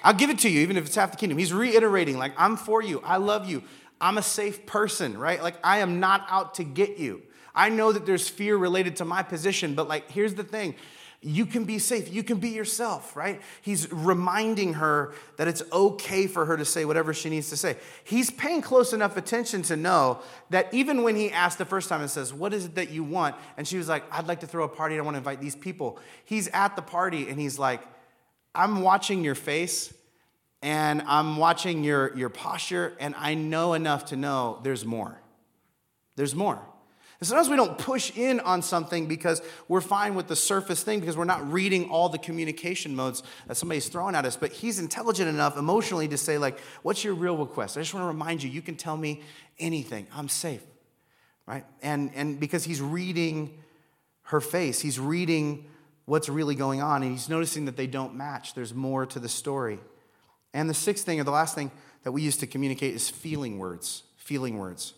I'll give it to you, even if it's half the kingdom. He's reiterating, like, I'm for you. I love you. I'm a safe person, right? Like, I am not out to get you. I know that there's fear related to my position, but like, here's the thing you can be safe. You can be yourself, right? He's reminding her that it's okay for her to say whatever she needs to say. He's paying close enough attention to know that even when he asked the first time and says, What is it that you want? And she was like, I'd like to throw a party. I want to invite these people. He's at the party and he's like, I'm watching your face and I'm watching your, your posture, and I know enough to know there's more. There's more. And sometimes we don't push in on something because we're fine with the surface thing because we're not reading all the communication modes that somebody's throwing at us. But he's intelligent enough emotionally to say, like, what's your real request? I just want to remind you, you can tell me anything. I'm safe. Right? And and because he's reading her face, he's reading what's really going on, and he's noticing that they don't match. There's more to the story. And the sixth thing, or the last thing that we use to communicate is feeling words. Feeling words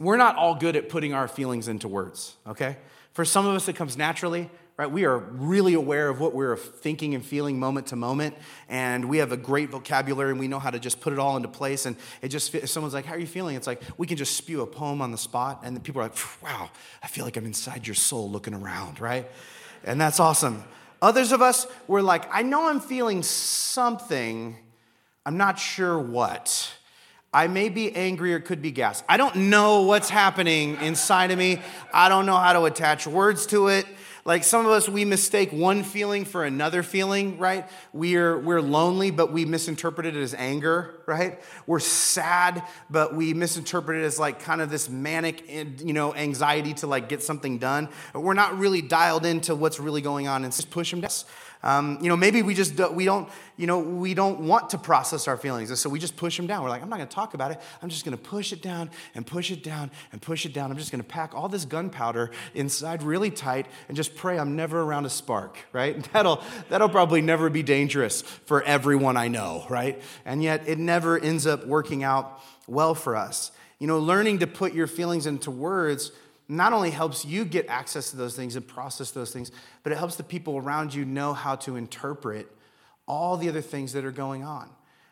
we're not all good at putting our feelings into words, okay? For some of us, it comes naturally, right? We are really aware of what we're thinking and feeling moment to moment, and we have a great vocabulary and we know how to just put it all into place. And it just, if someone's like, How are you feeling? It's like we can just spew a poem on the spot, and the people are like, Wow, I feel like I'm inside your soul looking around, right? And that's awesome. Others of us, we're like, I know I'm feeling something, I'm not sure what. I may be angry or could be gas. I don't know what's happening inside of me. I don't know how to attach words to it. Like some of us, we mistake one feeling for another feeling, right? We're, we're lonely, but we misinterpret it as anger, right? We're sad, but we misinterpret it as like kind of this manic, you know, anxiety to like get something done. We're not really dialed into what's really going on and just push them down. Um, you know, maybe we just don't, we don't, you know, we don't want to process our feelings, and so we just push them down. We're like, I'm not going to talk about it. I'm just going to push it down and push it down and push it down. I'm just going to pack all this gunpowder inside really tight and just pray I'm never around a spark, right? That'll that'll probably never be dangerous for everyone I know, right? And yet it never ends up working out well for us. You know, learning to put your feelings into words not only helps you get access to those things and process those things, but it helps the people around you know how to interpret all the other things that are going on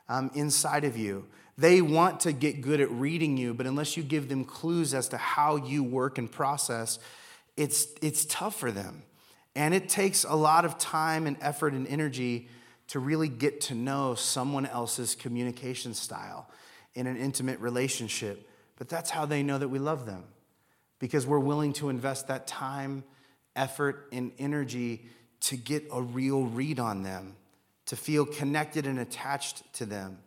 um, inside of you. They want to get good at reading you, but unless you give them clues as to how you work and process, it's, it's tough for them. And it takes a lot of time and effort and energy to really get to know someone else's communication style in an intimate relationship. But that's how they know that we love them because we're willing to invest that time, effort, and energy to get a real read on them, to feel connected and attached to them.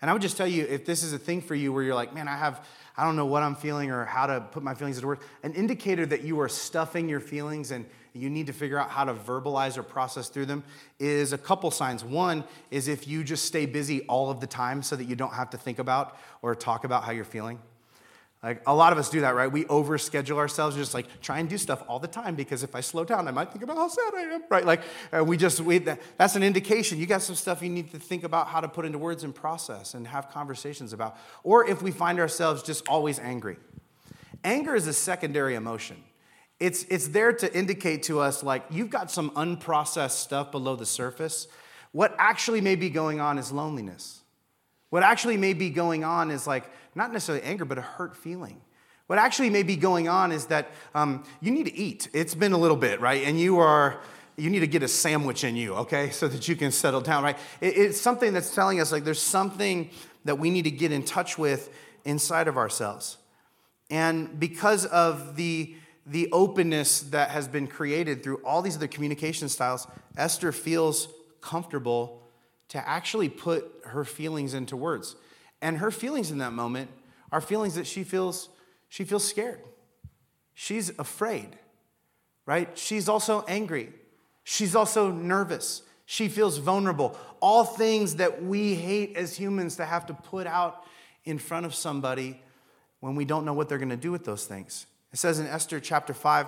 And I would just tell you if this is a thing for you where you're like, man, I have, I don't know what I'm feeling or how to put my feelings into words, an indicator that you are stuffing your feelings and you need to figure out how to verbalize or process through them is a couple signs. One is if you just stay busy all of the time so that you don't have to think about or talk about how you're feeling. Like a lot of us do that, right? We overschedule ourselves, just like try and do stuff all the time because if I slow down, I might think about how sad I am, right? Like we just we, that, that's an indication. You got some stuff you need to think about how to put into words and process and have conversations about. Or if we find ourselves just always angry, anger is a secondary emotion. It's it's there to indicate to us like you've got some unprocessed stuff below the surface. What actually may be going on is loneliness. What actually may be going on is like not necessarily anger, but a hurt feeling. What actually may be going on is that um, you need to eat. It's been a little bit, right? And you are, you need to get a sandwich in you, okay, so that you can settle down, right? It, it's something that's telling us like there's something that we need to get in touch with inside of ourselves. And because of the, the openness that has been created through all these other communication styles, Esther feels comfortable to actually put her feelings into words. And her feelings in that moment are feelings that she feels she feels scared. She's afraid. Right? She's also angry. She's also nervous. She feels vulnerable. All things that we hate as humans to have to put out in front of somebody when we don't know what they're going to do with those things. It says in Esther chapter 5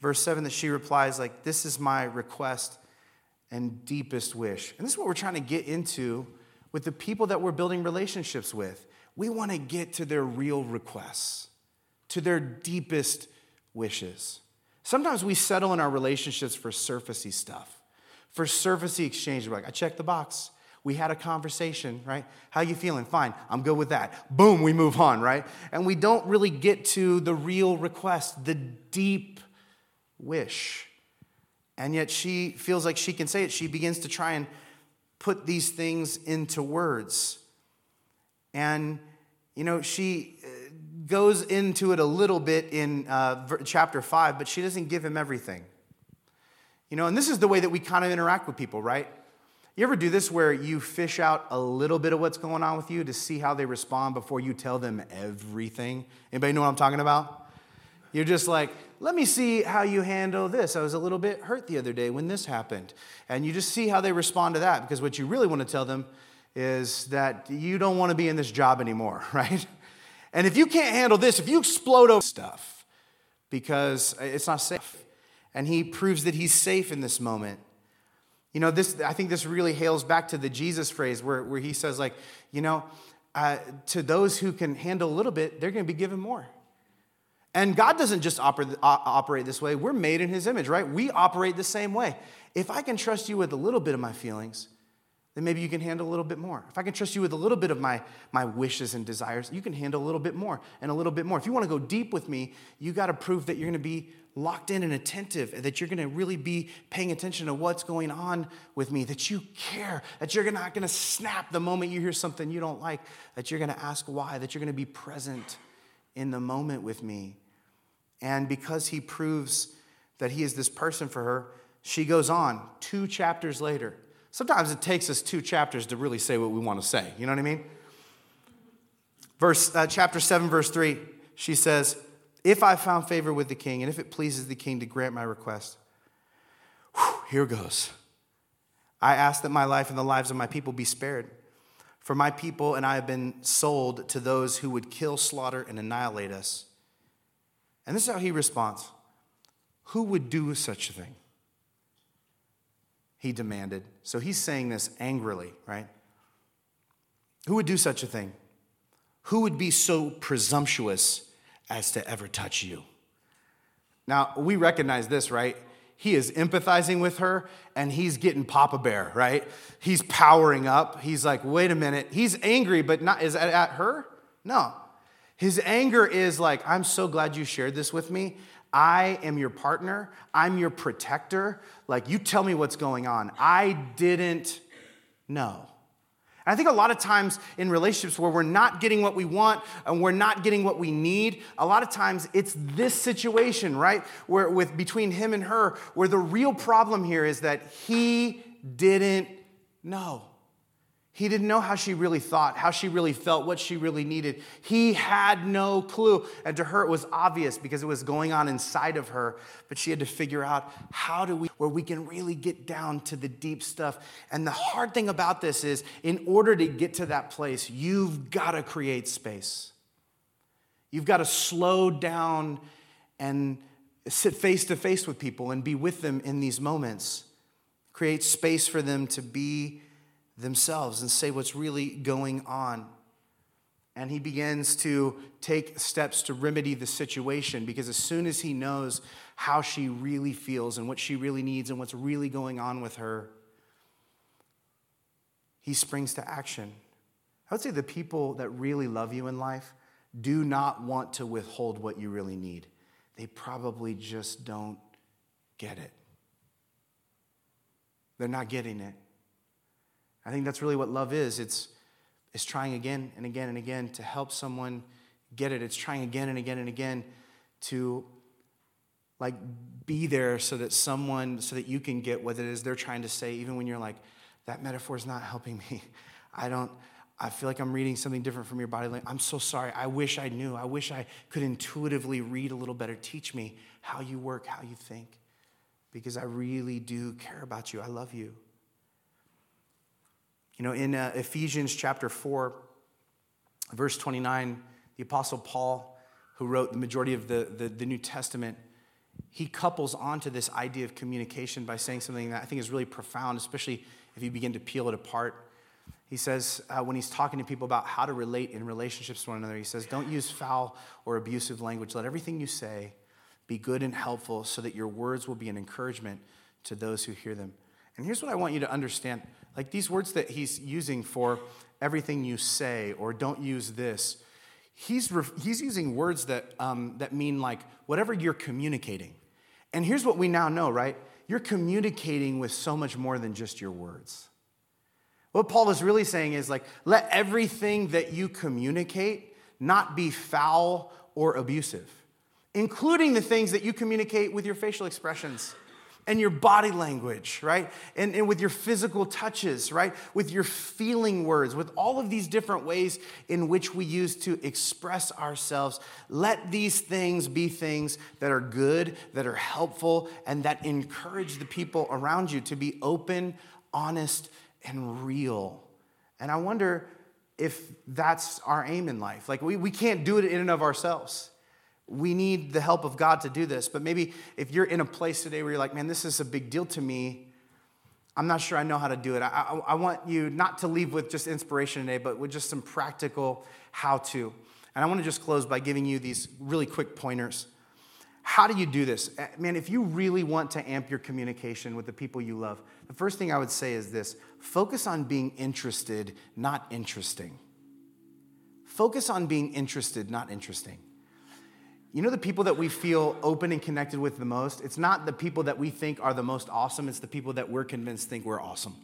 verse 7 that she replies like this is my request and deepest wish. And this is what we're trying to get into with the people that we're building relationships with. We want to get to their real requests, to their deepest wishes. Sometimes we settle in our relationships for surfacey stuff, for surfacey exchange. We're like, I checked the box. We had a conversation, right? How you feeling? Fine. I'm good with that. Boom, we move on, right? And we don't really get to the real request, the deep wish. And yet she feels like she can say it. She begins to try and put these things into words. And, you know, she uh, goes into it a little bit in uh, chapter 5, but she doesn't give him everything. You know, and this is the way that we kind of interact with people, right? You ever do this where you fish out a little bit of what's going on with you to see how they respond before you tell them everything? Anybody know what I'm talking about? You're just like, let me see how you handle this. I was a little bit hurt the other day when this happened. And you just see how they respond to that because what you really want to tell them is that you don't want to be in this job anymore, right? And if you can't handle this, if you explode over stuff because it's not safe, and he proves that he's safe in this moment. You know, this I think this really hails back to the Jesus phrase where, where he says, like, you know, uh, to those who can handle a little bit, they're going to be given more. And God doesn't just operate, operate this way. We're made in His image, right? We operate the same way. If I can trust you with a little bit of my feelings, then maybe you can handle a little bit more. If I can trust you with a little bit of my, my wishes and desires, you can handle a little bit more and a little bit more. If you want to go deep with me, you got to prove that you're going to be locked in and attentive, and that you're going to really be paying attention to what's going on with me, that you care, that you're not going to snap the moment you hear something you don't like, that you're going to ask why, that you're going to be present in the moment with me. And because he proves that he is this person for her, she goes on two chapters later. Sometimes it takes us two chapters to really say what we want to say. You know what I mean? Verse, uh, chapter 7, verse 3, she says, If I found favor with the king, and if it pleases the king to grant my request, whew, here goes. I ask that my life and the lives of my people be spared. For my people and I have been sold to those who would kill, slaughter, and annihilate us. And this is how he responds Who would do such a thing? He demanded. So he's saying this angrily, right? Who would do such a thing? Who would be so presumptuous as to ever touch you? Now, we recognize this, right? He is empathizing with her and he's getting Papa Bear, right? He's powering up. He's like, wait a minute. He's angry, but not, is that at her? No. His anger is like, I'm so glad you shared this with me. I am your partner. I'm your protector. Like, you tell me what's going on. I didn't know. I think a lot of times in relationships where we're not getting what we want and we're not getting what we need, a lot of times it's this situation, right? Where with between him and her, where the real problem here is that he didn't know. He didn't know how she really thought, how she really felt, what she really needed. He had no clue. And to her, it was obvious because it was going on inside of her. But she had to figure out how do we, where we can really get down to the deep stuff. And the hard thing about this is, in order to get to that place, you've got to create space. You've got to slow down and sit face to face with people and be with them in these moments. Create space for them to be themselves and say what's really going on. And he begins to take steps to remedy the situation because as soon as he knows how she really feels and what she really needs and what's really going on with her, he springs to action. I would say the people that really love you in life do not want to withhold what you really need. They probably just don't get it. They're not getting it. I think that's really what love is. It's, it's trying again and again and again to help someone get it. It's trying again and again and again to like be there so that someone, so that you can get what it is they're trying to say, even when you're like, that metaphor is not helping me. I don't, I feel like I'm reading something different from your body language. I'm so sorry. I wish I knew. I wish I could intuitively read a little better. Teach me how you work, how you think, because I really do care about you. I love you. You know, in uh, Ephesians chapter 4, verse 29, the Apostle Paul, who wrote the majority of the, the, the New Testament, he couples onto this idea of communication by saying something that I think is really profound, especially if you begin to peel it apart. He says, uh, when he's talking to people about how to relate in relationships to one another, he says, Don't use foul or abusive language. Let everything you say be good and helpful so that your words will be an encouragement to those who hear them. And here's what I want you to understand like these words that he's using for everything you say or don't use this, he's, he's using words that, um, that mean like whatever you're communicating. And here's what we now know, right? You're communicating with so much more than just your words. What Paul is really saying is like, let everything that you communicate not be foul or abusive, including the things that you communicate with your facial expressions and your body language, right? And, and with your physical touches, right? With your feeling words, with all of these different ways in which we use to express ourselves. Let these things be things that are good, that are helpful, and that encourage the people around you to be open, honest, and real. And I wonder if that's our aim in life. Like, we, we can't do it in and of ourselves we need the help of God to do this. But maybe if you're in a place today where you're like, man, this is a big deal to me, I'm not sure I know how to do it. I, I, I want you not to leave with just inspiration today, but with just some practical how to. And I want to just close by giving you these really quick pointers. How do you do this? Eh, man, if you really want to amp your communication with the people you love, the first thing I would say is this focus on being interested, not interesting. Focus on being interested, not interesting. You know the people that we feel open and connected with the most? It's not the people that we think are the most awesome, it's the people that we're convinced think we're awesome.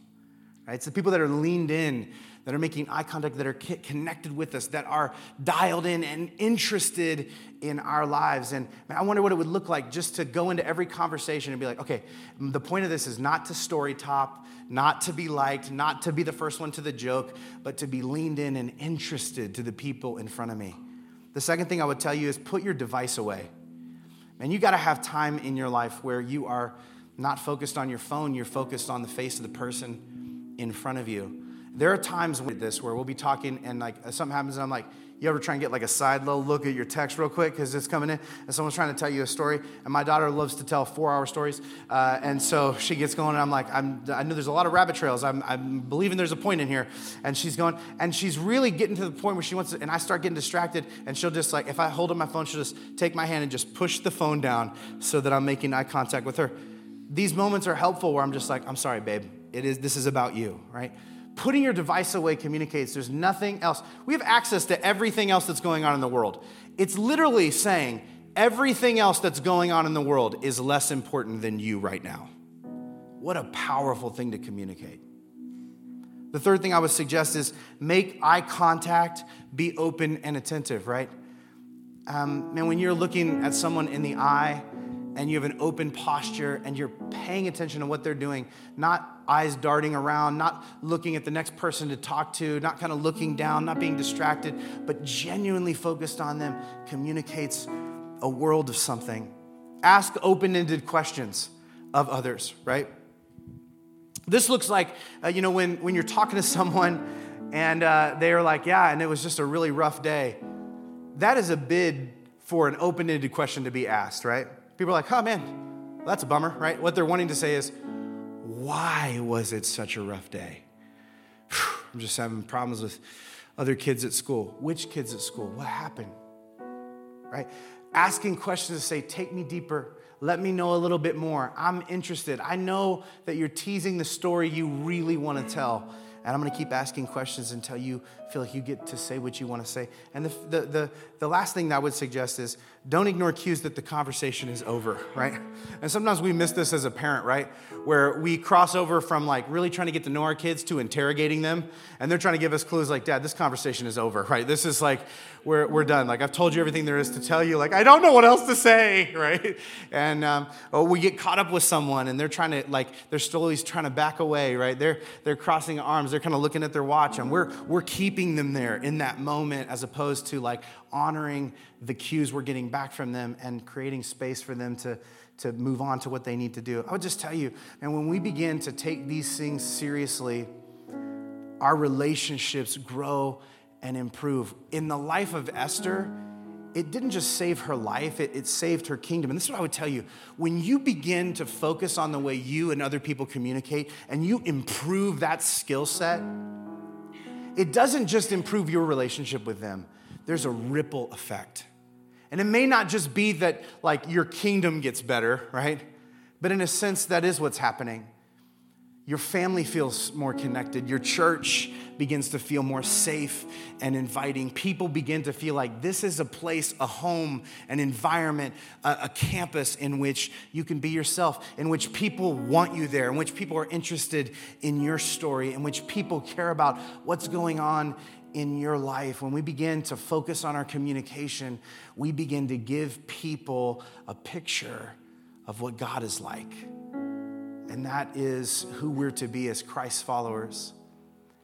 Right? It's the people that are leaned in, that are making eye contact, that are connected with us, that are dialed in and interested in our lives. And man, I wonder what it would look like just to go into every conversation and be like, okay, the point of this is not to story top, not to be liked, not to be the first one to the joke, but to be leaned in and interested to the people in front of me. The second thing I would tell you is put your device away. And you got to have time in your life where you are not focused on your phone, you're focused on the face of the person in front of you. There are times with this where we'll be talking and like something happens and I'm like, you ever try and get like a side little look at your text real quick because it's coming in and someone's trying to tell you a story? And my daughter loves to tell four hour stories. Uh, and so she gets going and I'm like, I'm, I know there's a lot of rabbit trails. I'm, I'm believing there's a point in here. And she's going, and she's really getting to the point where she wants to, and I start getting distracted. And she'll just like, if I hold up my phone, she'll just take my hand and just push the phone down so that I'm making eye contact with her. These moments are helpful where I'm just like, I'm sorry, babe. It is, this is about you, right? Putting your device away communicates there's nothing else. We have access to everything else that's going on in the world. It's literally saying everything else that's going on in the world is less important than you right now. What a powerful thing to communicate. The third thing I would suggest is make eye contact, be open and attentive, right? Um, man, when you're looking at someone in the eye, and you have an open posture and you're paying attention to what they're doing, not eyes darting around, not looking at the next person to talk to, not kind of looking down, not being distracted, but genuinely focused on them, communicates a world of something. Ask open ended questions of others, right? This looks like, uh, you know, when, when you're talking to someone and uh, they're like, yeah, and it was just a really rough day. That is a bid for an open ended question to be asked, right? People are like, oh man, that's a bummer, right? What they're wanting to say is, why was it such a rough day? I'm just having problems with other kids at school. Which kids at school? What happened? Right? Asking questions to say, take me deeper. Let me know a little bit more. I'm interested. I know that you're teasing the story you really want to tell. And I'm going to keep asking questions until you feel like you get to say what you want to say. And the, the, the, the, last thing that I would suggest is don't ignore cues that the conversation is over, right? And sometimes we miss this as a parent, right? Where we cross over from like really trying to get to know our kids to interrogating them. And they're trying to give us clues like, Dad, this conversation is over, right? This is like, we're, we're done. Like, I've told you everything there is to tell you. Like, I don't know what else to say, right? And um, oh, we get caught up with someone and they're trying to, like, they're slowly trying to back away, right? They're, they're crossing arms. They're kind of looking at their watch and we're, we're keeping them there in that moment as opposed to like honoring the cues we're getting back from them and creating space for them to, to move on to what they need to do. I would just tell you, and when we begin to take these things seriously, our relationships grow and improve. In the life of Esther, it didn't just save her life, it, it, saved her kingdom. And this is what I would tell you when you begin to focus on the way you and other people communicate and you improve that skill set, it doesn't just improve your relationship with them, there's a ripple effect. And it may not just be that like your kingdom gets better, right? But in a sense, that is what's happening. Your family feels more connected. Your church begins to feel more safe and inviting. People begin to feel like this is a place, a home, an environment, a, a, campus in which you can be yourself, in which people want you there, in which people are interested in your story, in which people care about what's going on in your life. When we begin to focus on our communication, we begin to give people a picture of what God is like. And that is who we're to be as Christ followers.